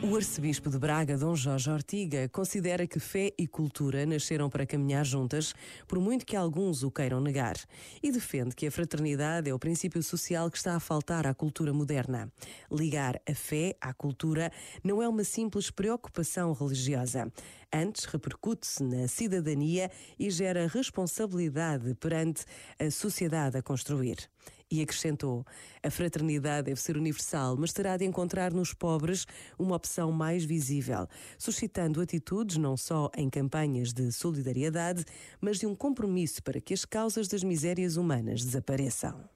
O arcebispo de Braga, Dom Jorge Ortiga, considera que fé e cultura nasceram para caminhar juntas, por muito que alguns o queiram negar, e defende que a fraternidade é o princípio social que está a faltar à cultura moderna. Ligar a fé à cultura não é uma simples preocupação religiosa. Antes, repercute-se na cidadania e gera responsabilidade perante a sociedade a construir. E acrescentou: a fraternidade deve ser universal, mas terá de encontrar nos pobres uma opção mais visível, suscitando atitudes não só em campanhas de solidariedade, mas de um compromisso para que as causas das misérias humanas desapareçam.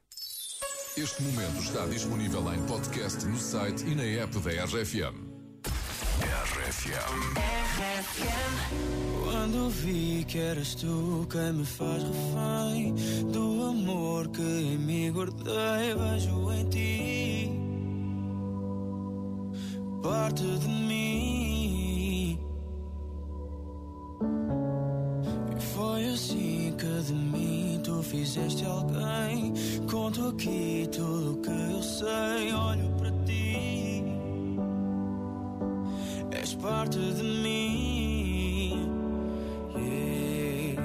Este momento está disponível em podcast no site e na app da RFM. RFM. Quando vi que eras tu quem me faz refém do amor que em mim guardei, vejo em ti parte de mim. E foi assim que de mim tu fizeste alguém. Conto aqui tudo o que eu sei, olho para ti. Parte de mim. Yeah.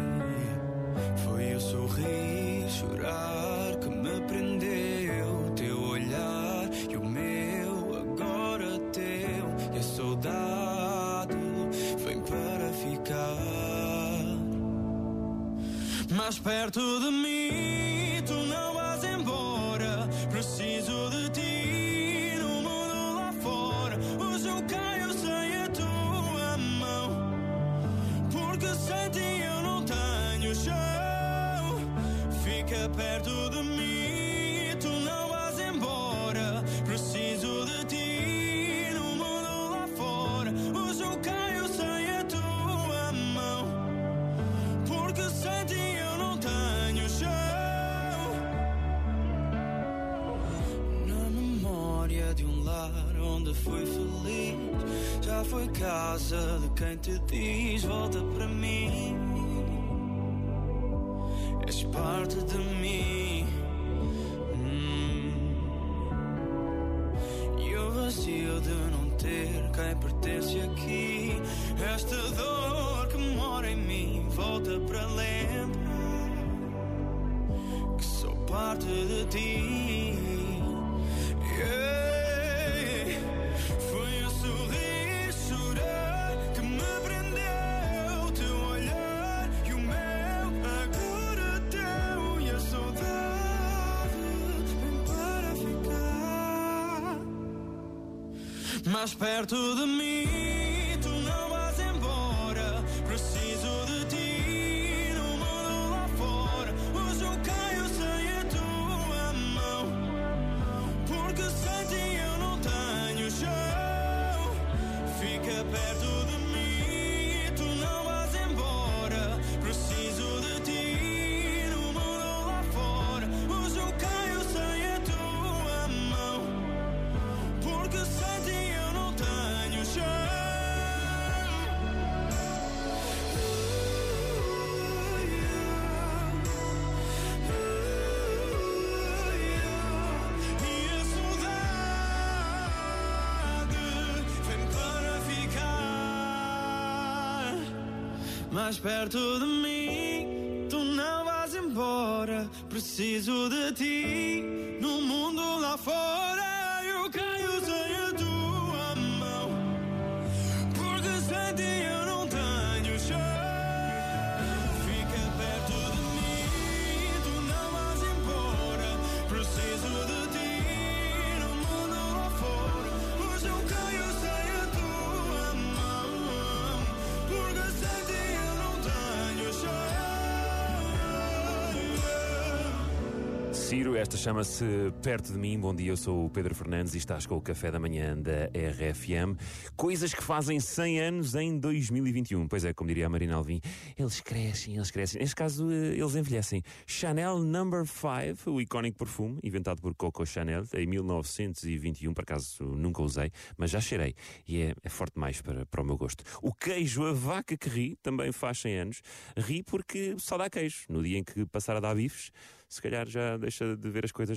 Foi o sorrir, chorar que me prendeu. Teu olhar e o meu, agora teu. E a saudade vem para ficar. Mais perto de mim, Perto de mim, tu não vais embora. Preciso de ti no mundo lá fora. Hoje eu caio sem a tua mão. Porque sem ti eu não tenho chão. Na memória de um lar onde fui feliz, já foi casa de quem te diz: volta para mim. Parte de mim. Hum. E o vazio de não ter quem pertence aqui. Esta dor que mora em mim volta para lembrar que sou parte de ti. Mais perto de mim. Tu não vais embora. Preciso de ti no mundo lá fora. Hoje eu caio sem a tua mão. Porque sem eu não tenho chão. Fica perto mais perto de mim. Tu não vais embora. Preciso de ti no mundo lá fora. Ciro, esta chama-se Perto de Mim. Bom dia, eu sou o Pedro Fernandes e estás com o café da manhã da RFM. Coisas que fazem 100 anos em 2021. Pois é, como diria a Marina Alvim, eles crescem, eles crescem. Neste caso, eh, eles envelhecem. Chanel Number 5, o icónico perfume, inventado por Coco Chanel em 1921. Por acaso nunca usei, mas já cheirei e é, é forte demais para, para o meu gosto. O queijo, a vaca que ri, também faz 100 anos. Ri porque só dá queijo. No dia em que passar a dar bifes, se calhar já deixa de ver as coisas